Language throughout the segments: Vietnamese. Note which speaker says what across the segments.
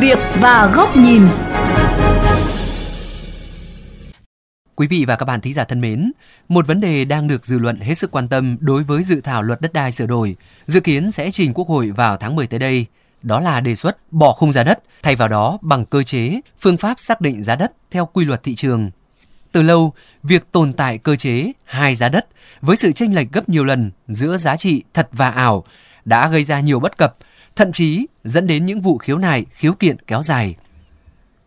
Speaker 1: việc và góc nhìn.
Speaker 2: Quý vị và các bạn thính giả thân mến, một vấn đề đang được dư luận hết sức quan tâm đối với dự thảo luật đất đai sửa đổi, dự kiến sẽ trình Quốc hội vào tháng 10 tới đây. Đó là đề xuất bỏ khung giá đất, thay vào đó bằng cơ chế, phương pháp xác định giá đất theo quy luật thị trường. Từ lâu, việc tồn tại cơ chế hai giá đất với sự chênh lệch gấp nhiều lần giữa giá trị thật và ảo đã gây ra nhiều bất cập, thậm chí dẫn đến những vụ khiếu nại, khiếu kiện kéo dài.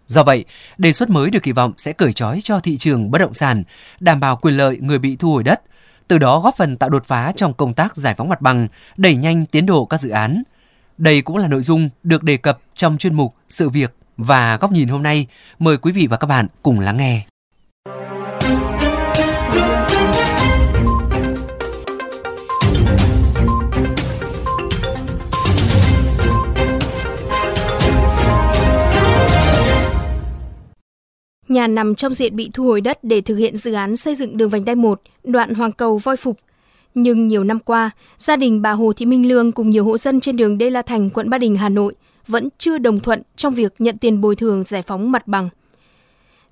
Speaker 2: Do vậy, đề xuất mới được kỳ vọng sẽ cởi trói cho thị trường bất động sản, đảm bảo quyền lợi người bị thu hồi đất, từ đó góp phần tạo đột phá trong công tác giải phóng mặt bằng, đẩy nhanh tiến độ các dự án. Đây cũng là nội dung được đề cập trong chuyên mục Sự việc và góc nhìn hôm nay. Mời quý vị và các bạn cùng lắng nghe.
Speaker 3: Nhà nằm trong diện bị thu hồi đất để thực hiện dự án xây dựng đường vành đai 1, đoạn Hoàng Cầu Voi Phục. Nhưng nhiều năm qua, gia đình bà Hồ Thị Minh Lương cùng nhiều hộ dân trên đường Đê La Thành, quận Ba Đình, Hà Nội vẫn chưa đồng thuận trong việc nhận tiền bồi thường giải phóng mặt bằng.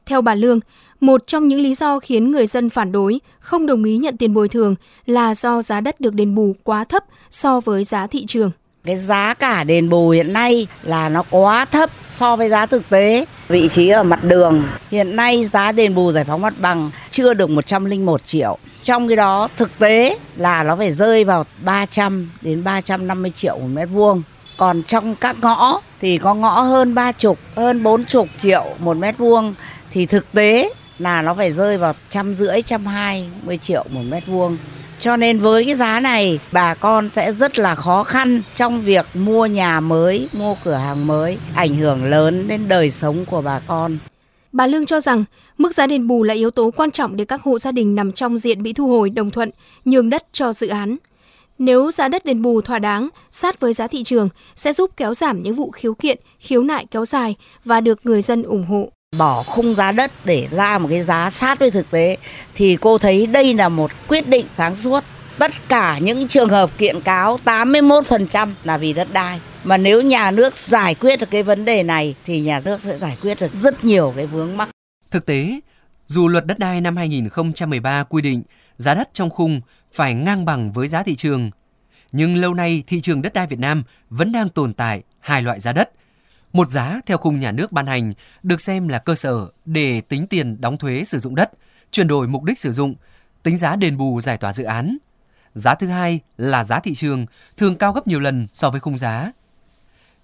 Speaker 3: Theo bà Lương, một trong những lý do khiến người dân phản đối, không đồng ý nhận tiền bồi thường là do giá đất được đền bù quá thấp so với giá thị trường.
Speaker 4: Cái giá cả đền bù hiện nay là nó quá thấp so với giá thực tế. Vị trí ở mặt đường, hiện nay giá đền bù giải phóng mặt bằng chưa được 101 triệu. Trong cái đó thực tế là nó phải rơi vào 300 đến 350 triệu một mét vuông. Còn trong các ngõ thì có ngõ hơn ba chục, hơn bốn chục triệu một mét vuông thì thực tế là nó phải rơi vào trăm rưỡi, trăm hai mươi triệu một mét vuông. Cho nên với cái giá này bà con sẽ rất là khó khăn trong việc mua nhà mới, mua cửa hàng mới, ảnh hưởng lớn đến đời sống của bà con.
Speaker 3: Bà Lương cho rằng mức giá đền bù là yếu tố quan trọng để các hộ gia đình nằm trong diện bị thu hồi đồng thuận nhường đất cho dự án. Nếu giá đất đền bù thỏa đáng, sát với giá thị trường sẽ giúp kéo giảm những vụ khiếu kiện, khiếu nại kéo dài và được người dân ủng hộ
Speaker 4: bỏ khung giá đất để ra một cái giá sát với thực tế thì cô thấy đây là một quyết định sáng suốt. Tất cả những trường hợp kiện cáo 81% là vì đất đai. Mà nếu nhà nước giải quyết được cái vấn đề này thì nhà nước sẽ giải quyết được rất nhiều cái vướng mắc.
Speaker 2: Thực tế, dù luật đất đai năm 2013 quy định giá đất trong khung phải ngang bằng với giá thị trường, nhưng lâu nay thị trường đất đai Việt Nam vẫn đang tồn tại hai loại giá đất – một giá theo khung nhà nước ban hành được xem là cơ sở để tính tiền đóng thuế sử dụng đất, chuyển đổi mục đích sử dụng, tính giá đền bù giải tỏa dự án. Giá thứ hai là giá thị trường, thường cao gấp nhiều lần so với khung giá.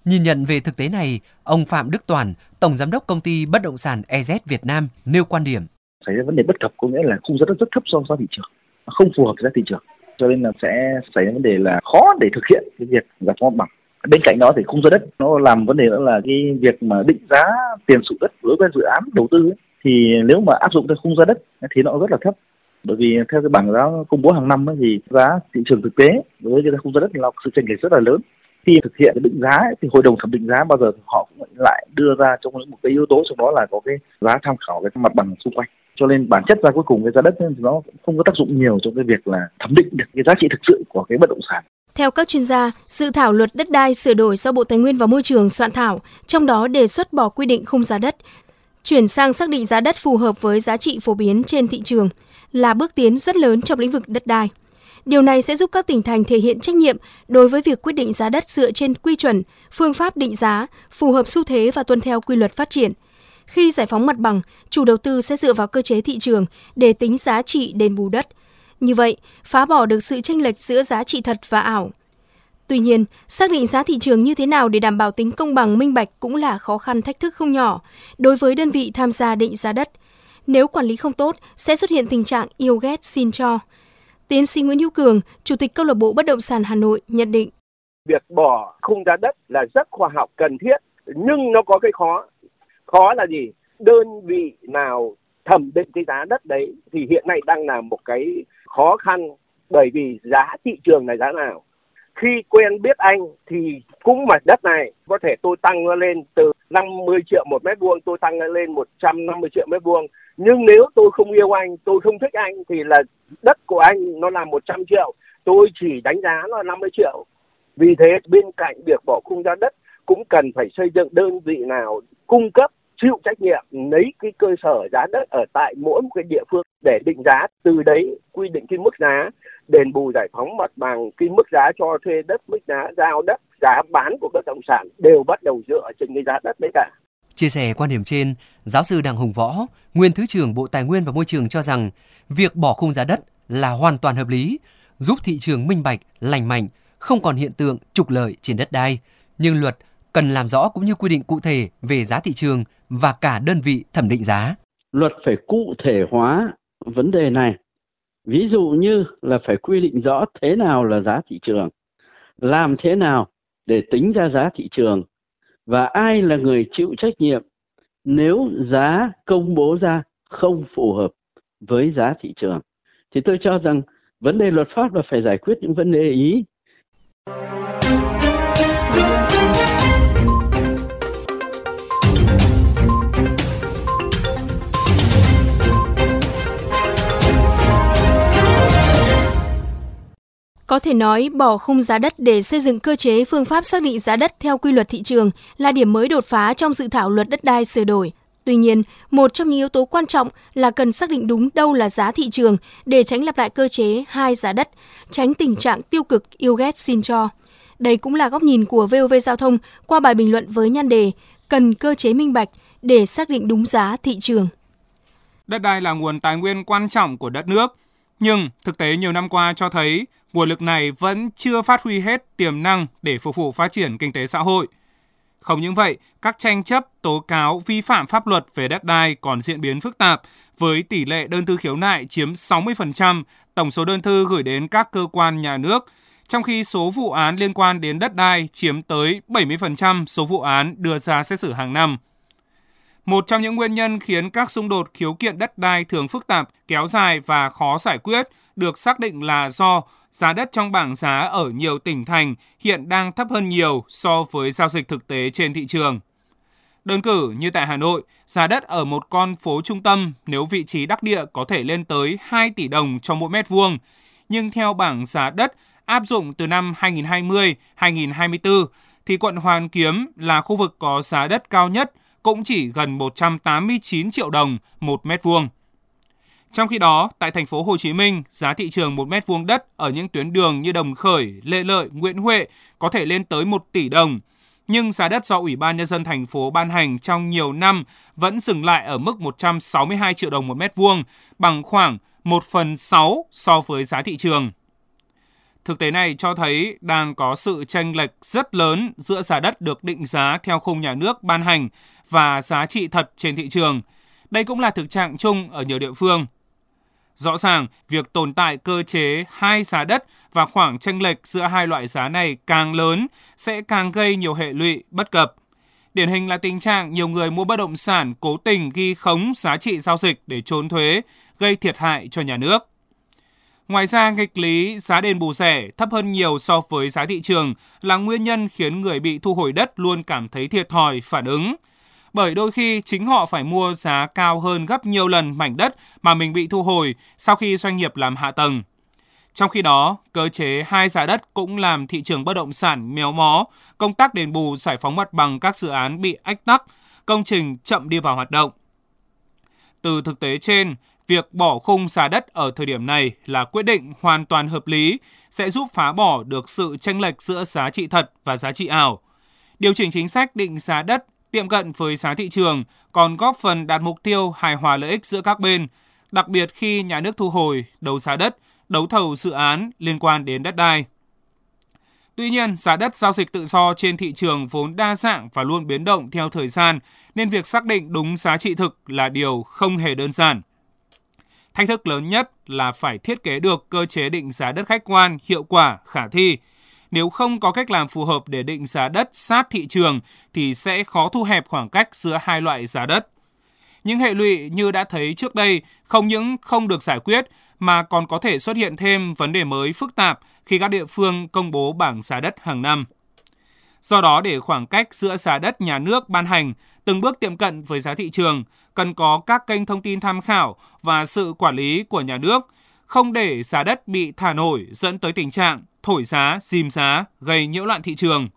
Speaker 2: Nhìn nhận về thực tế này, ông Phạm Đức Toàn, Tổng Giám đốc Công ty Bất động sản EZ Việt Nam nêu quan điểm.
Speaker 5: Xảy ra vấn đề bất cập có nghĩa là khung giá đất rất thấp so với giá thị trường, không phù hợp với giá thị trường. Cho nên là sẽ xảy ra vấn đề là khó để thực hiện cái việc giải phóng mặt bằng bên cạnh đó thì khung giá đất nó làm vấn đề nữa là cái việc mà định giá tiền sử đất đối với dự án đầu tư ấy, thì nếu mà áp dụng theo khung giá đất thì nó rất là thấp. Bởi vì theo cái bảng giá công bố hàng năm ấy, thì giá thị trường thực tế đối với cái khung giá đất là sự chênh lệch rất là lớn khi thực hiện cái định giá ấy, thì hội đồng thẩm định giá bao giờ họ cũng lại đưa ra trong một cái yếu tố trong đó là có cái giá tham khảo cái mặt bằng xung quanh cho nên bản chất ra cuối cùng cái giá đất thì nó không có tác dụng nhiều trong cái việc là thẩm định được cái giá trị thực sự của cái bất động sản
Speaker 3: theo các chuyên gia, dự thảo luật đất đai sửa đổi do Bộ Tài nguyên và Môi trường soạn thảo, trong đó đề xuất bỏ quy định khung giá đất, chuyển sang xác định giá đất phù hợp với giá trị phổ biến trên thị trường là bước tiến rất lớn trong lĩnh vực đất đai. Điều này sẽ giúp các tỉnh thành thể hiện trách nhiệm đối với việc quyết định giá đất dựa trên quy chuẩn, phương pháp định giá, phù hợp xu thế và tuân theo quy luật phát triển. Khi giải phóng mặt bằng, chủ đầu tư sẽ dựa vào cơ chế thị trường để tính giá trị đền bù đất – như vậy, phá bỏ được sự chênh lệch giữa giá trị thật và ảo. Tuy nhiên, xác định giá thị trường như thế nào để đảm bảo tính công bằng minh bạch cũng là khó khăn thách thức không nhỏ đối với đơn vị tham gia định giá đất. Nếu quản lý không tốt, sẽ xuất hiện tình trạng yêu ghét xin cho. Tiến sĩ Nguyễn Hữu Cường, Chủ tịch Câu lạc bộ Bất động sản Hà Nội nhận định.
Speaker 6: Việc bỏ khung giá đất là rất khoa học cần thiết, nhưng nó có cái khó. Khó là gì? Đơn vị nào thẩm định cái giá đất đấy thì hiện nay đang là một cái khó khăn bởi vì giá thị trường là giá nào khi quen biết anh thì cũng mà đất này có thể tôi tăng nó lên từ 50 triệu một mét vuông tôi tăng nó lên 150 triệu mét vuông nhưng nếu tôi không yêu anh, tôi không thích anh, thì là đất của anh nó là 100 triệu. Tôi chỉ đánh giá nó là 50 triệu. Vì thế bên cạnh việc bỏ khung giá đất, cũng cần phải xây dựng đơn vị nào cung cấp, chịu trách nhiệm, lấy cái cơ sở giá đất ở tại mỗi một cái địa phương để định giá, từ đấy quy định cái mức giá, đền bù giải phóng mặt bằng, cái mức giá cho thuê đất, mức giá giao đất, giá bán của bất động sản đều bắt đầu dựa trên cái giá đất đấy cả.
Speaker 2: Chia sẻ quan điểm trên, giáo sư Đặng Hùng Võ, nguyên Thứ trưởng Bộ Tài nguyên và Môi trường cho rằng việc bỏ khung giá đất là hoàn toàn hợp lý, giúp thị trường minh bạch, lành mạnh, không còn hiện tượng trục lợi trên đất đai. Nhưng luật cần làm rõ cũng như quy định cụ thể về giá thị trường và cả đơn vị thẩm định giá.
Speaker 1: Luật phải cụ thể hóa vấn đề này. Ví dụ như là phải quy định rõ thế nào là giá thị trường, làm thế nào để tính ra giá thị trường và ai là người chịu trách nhiệm nếu giá công bố ra không phù hợp với giá thị trường. Thì tôi cho rằng vấn đề luật pháp là phải giải quyết những vấn đề ý
Speaker 3: Có thể nói, bỏ khung giá đất để xây dựng cơ chế phương pháp xác định giá đất theo quy luật thị trường là điểm mới đột phá trong dự thảo luật đất đai sửa đổi. Tuy nhiên, một trong những yếu tố quan trọng là cần xác định đúng đâu là giá thị trường để tránh lặp lại cơ chế hai giá đất, tránh tình trạng tiêu cực yêu ghét xin cho. Đây cũng là góc nhìn của VOV Giao thông qua bài bình luận với nhan đề Cần cơ chế minh bạch để xác định đúng giá thị trường.
Speaker 7: Đất đai là nguồn tài nguyên quan trọng của đất nước, nhưng thực tế nhiều năm qua cho thấy nguồn lực này vẫn chưa phát huy hết tiềm năng để phục vụ phát triển kinh tế xã hội. Không những vậy, các tranh chấp, tố cáo vi phạm pháp luật về đất đai còn diễn biến phức tạp, với tỷ lệ đơn thư khiếu nại chiếm 60% tổng số đơn thư gửi đến các cơ quan nhà nước, trong khi số vụ án liên quan đến đất đai chiếm tới 70% số vụ án đưa ra xét xử hàng năm. Một trong những nguyên nhân khiến các xung đột khiếu kiện đất đai thường phức tạp, kéo dài và khó giải quyết được xác định là do giá đất trong bảng giá ở nhiều tỉnh thành hiện đang thấp hơn nhiều so với giao dịch thực tế trên thị trường. Đơn cử như tại Hà Nội, giá đất ở một con phố trung tâm nếu vị trí đắc địa có thể lên tới 2 tỷ đồng cho mỗi mét vuông, nhưng theo bảng giá đất áp dụng từ năm 2020-2024 thì quận Hoàn Kiếm là khu vực có giá đất cao nhất cũng chỉ gần 189 triệu đồng một mét vuông. Trong khi đó, tại thành phố Hồ Chí Minh, giá thị trường một mét vuông đất ở những tuyến đường như Đồng Khởi, Lê Lợi, Nguyễn Huệ có thể lên tới 1 tỷ đồng. Nhưng giá đất do Ủy ban Nhân dân thành phố ban hành trong nhiều năm vẫn dừng lại ở mức 162 triệu đồng một mét vuông, bằng khoảng 1 phần 6 so với giá thị trường. Thực tế này cho thấy đang có sự tranh lệch rất lớn giữa giá đất được định giá theo khung nhà nước ban hành và giá trị thật trên thị trường. Đây cũng là thực trạng chung ở nhiều địa phương. Rõ ràng, việc tồn tại cơ chế hai giá đất và khoảng tranh lệch giữa hai loại giá này càng lớn sẽ càng gây nhiều hệ lụy bất cập. Điển hình là tình trạng nhiều người mua bất động sản cố tình ghi khống giá trị giao dịch để trốn thuế, gây thiệt hại cho nhà nước. Ngoài ra, nghịch lý giá đền bù rẻ thấp hơn nhiều so với giá thị trường là nguyên nhân khiến người bị thu hồi đất luôn cảm thấy thiệt thòi, phản ứng. Bởi đôi khi chính họ phải mua giá cao hơn gấp nhiều lần mảnh đất mà mình bị thu hồi sau khi doanh nghiệp làm hạ tầng. Trong khi đó, cơ chế hai giá đất cũng làm thị trường bất động sản méo mó, công tác đền bù giải phóng mặt bằng các dự án bị ách tắc, công trình chậm đi vào hoạt động. Từ thực tế trên, việc bỏ khung giá đất ở thời điểm này là quyết định hoàn toàn hợp lý, sẽ giúp phá bỏ được sự tranh lệch giữa giá trị thật và giá trị ảo. Điều chỉnh chính sách định giá đất tiệm cận với giá thị trường còn góp phần đạt mục tiêu hài hòa lợi ích giữa các bên, đặc biệt khi nhà nước thu hồi, đấu giá đất, đấu thầu dự án liên quan đến đất đai. Tuy nhiên, giá đất giao dịch tự do trên thị trường vốn đa dạng và luôn biến động theo thời gian, nên việc xác định đúng giá trị thực là điều không hề đơn giản. Thách thức lớn nhất là phải thiết kế được cơ chế định giá đất khách quan, hiệu quả, khả thi. Nếu không có cách làm phù hợp để định giá đất sát thị trường thì sẽ khó thu hẹp khoảng cách giữa hai loại giá đất. Những hệ lụy như đã thấy trước đây không những không được giải quyết mà còn có thể xuất hiện thêm vấn đề mới phức tạp khi các địa phương công bố bảng giá đất hàng năm. Do đó để khoảng cách giữa giá đất nhà nước ban hành từng bước tiệm cận với giá thị trường, cần có các kênh thông tin tham khảo và sự quản lý của nhà nước, không để giá đất bị thả nổi dẫn tới tình trạng thổi giá, dìm giá, gây nhiễu loạn thị trường.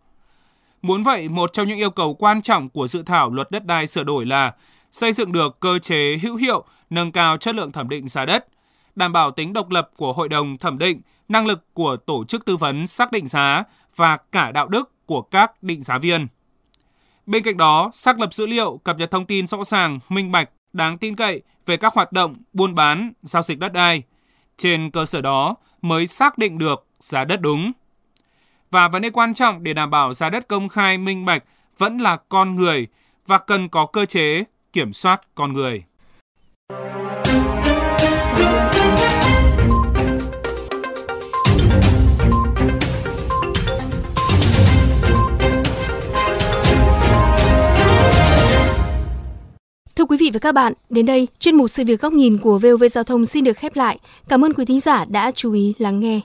Speaker 7: Muốn vậy, một trong những yêu cầu quan trọng của dự thảo luật đất đai sửa đổi là xây dựng được cơ chế hữu hiệu, nâng cao chất lượng thẩm định giá đất, đảm bảo tính độc lập của hội đồng thẩm định, năng lực của tổ chức tư vấn xác định giá và cả đạo đức của các định giá viên. Bên cạnh đó, xác lập dữ liệu, cập nhật thông tin rõ ràng, minh bạch, đáng tin cậy về các hoạt động buôn bán, giao dịch đất đai. Trên cơ sở đó mới xác định được giá đất đúng. Và vấn đề quan trọng để đảm bảo giá đất công khai minh bạch vẫn là con người và cần có cơ chế kiểm soát con người.
Speaker 3: Thưa quý vị và các bạn, đến đây chuyên mục sự việc góc nhìn của VOV Giao thông xin được khép lại. Cảm ơn quý thính giả đã chú ý lắng nghe.